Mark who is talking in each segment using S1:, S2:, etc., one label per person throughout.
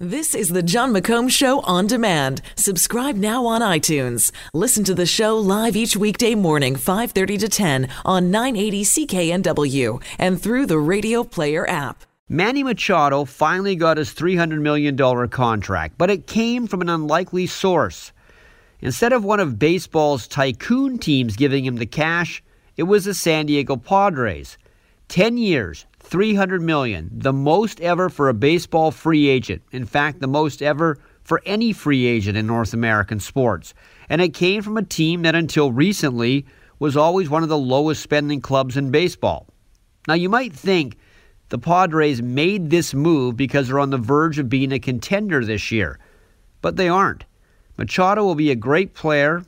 S1: This is the Jon McComb Show on demand. Subscribe now on iTunes. Listen to the show live each weekday morning, 5:30 to 10 on 980 CKNW and through the Radio Player app.
S2: Manny Machado finally got his $300 million contract, but it came from an unlikely source. Instead of one of baseball's tycoon teams giving him the cash, it was the San Diego Padres. 10 years, 300 million, the most ever for a baseball free agent. In fact, the most ever for any free agent in North American sports. And it came from a team that until recently was always one of the lowest spending clubs in baseball. Now you might think the Padres made this move because they're on the verge of being a contender this year, but they aren't. Machado will be a great player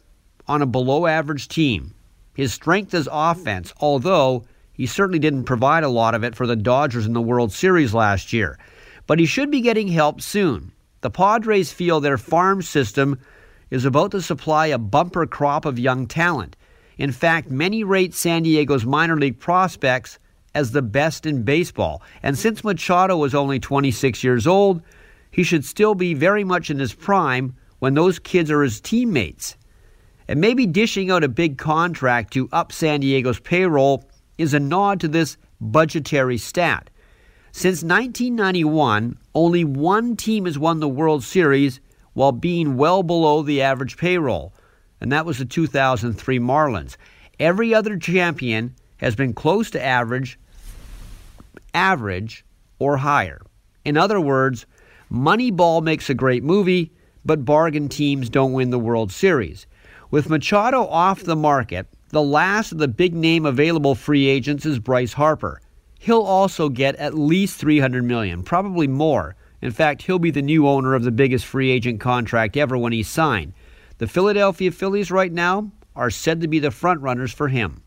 S2: on a below average team. His strength is offense, although he certainly didn't provide a lot of it for the Dodgers in the World Series last year. But he should be getting help soon. The Padres feel their farm system is about to supply a bumper crop of young talent. In fact, many rate San Diego's minor league prospects as the best in baseball. And since Machado was only 26 years old, he should still be very much in his prime when those kids are his teammates. And maybe dishing out a big contract to up San Diego's payroll is a nod to this budgetary stat. Since 1991, only one team has won the World Series while being well below the average payroll, and that was the 2003 Marlins. Every other champion has been close to average, average, or higher. In other words, Moneyball makes a great movie, but bargain teams don't win the World Series. With Machado off the market, the last of the big name available free agents is Bryce Harper. He'll also get at least 300 million, probably more. In fact, he'll be the new owner of the biggest free agent contract ever when he's signed. The Philadelphia Phillies right now are said to be the front runners for him.